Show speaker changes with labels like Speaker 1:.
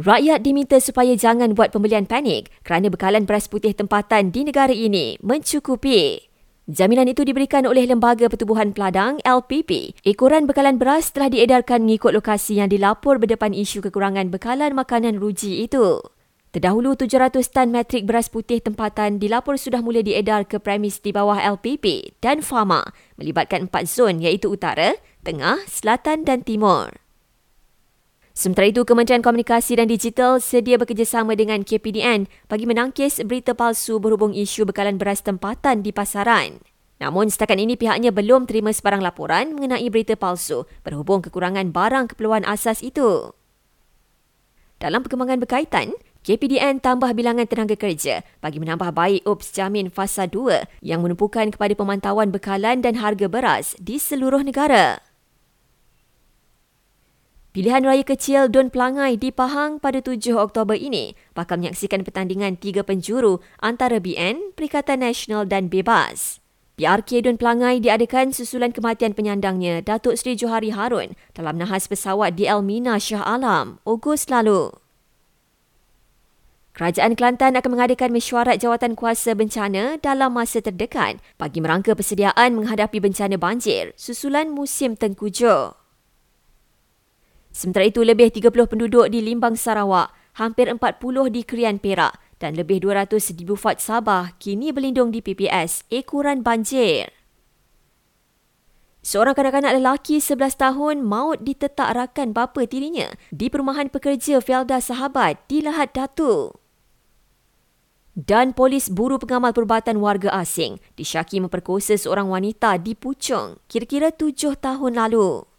Speaker 1: Rakyat diminta supaya jangan buat pembelian panik kerana bekalan beras putih tempatan di negara ini mencukupi. Jaminan itu diberikan oleh Lembaga Pertubuhan Peladang LPP. Ekoran bekalan beras telah diedarkan mengikut lokasi yang dilapor berdepan isu kekurangan bekalan makanan ruji itu. Terdahulu 700 tan metrik beras putih tempatan dilapor sudah mula diedar ke premis di bawah LPP dan Fama melibatkan empat zon iaitu utara, tengah, selatan dan timur. Sementara itu, Kementerian Komunikasi dan Digital sedia bekerjasama dengan KPDN bagi menangkis berita palsu berhubung isu bekalan beras tempatan di pasaran. Namun setakat ini pihaknya belum terima sebarang laporan mengenai berita palsu berhubung kekurangan barang keperluan asas itu. Dalam perkembangan berkaitan, KPDN tambah bilangan tenaga kerja bagi menambah baik UPS Jamin Fasa 2 yang menumpukan kepada pemantauan bekalan dan harga beras di seluruh negara. Pilihan raya kecil Dun Pelangai di Pahang pada 7 Oktober ini bakal menyaksikan pertandingan tiga penjuru antara BN, Perikatan Nasional dan Bebas. PRK Dun Pelangai diadakan susulan kematian penyandangnya Datuk Seri Johari Harun dalam nahas pesawat di Elmina Shah Alam, Ogos lalu. Kerajaan Kelantan akan mengadakan mesyuarat jawatan kuasa bencana dalam masa terdekat bagi merangka persediaan menghadapi bencana banjir susulan musim tengkujuh. Sementara itu, lebih 30 penduduk di Limbang Sarawak, hampir 40 di Krian Perak dan lebih 200 di Bufat Sabah kini berlindung di PPS ekoran banjir. Seorang kanak-kanak lelaki 11 tahun maut ditetak rakan bapa tirinya di perumahan pekerja Felda Sahabat di Lahad Datu. Dan polis buru pengamal perubatan warga asing disyaki memperkosa seorang wanita di Puchong kira-kira tujuh tahun lalu.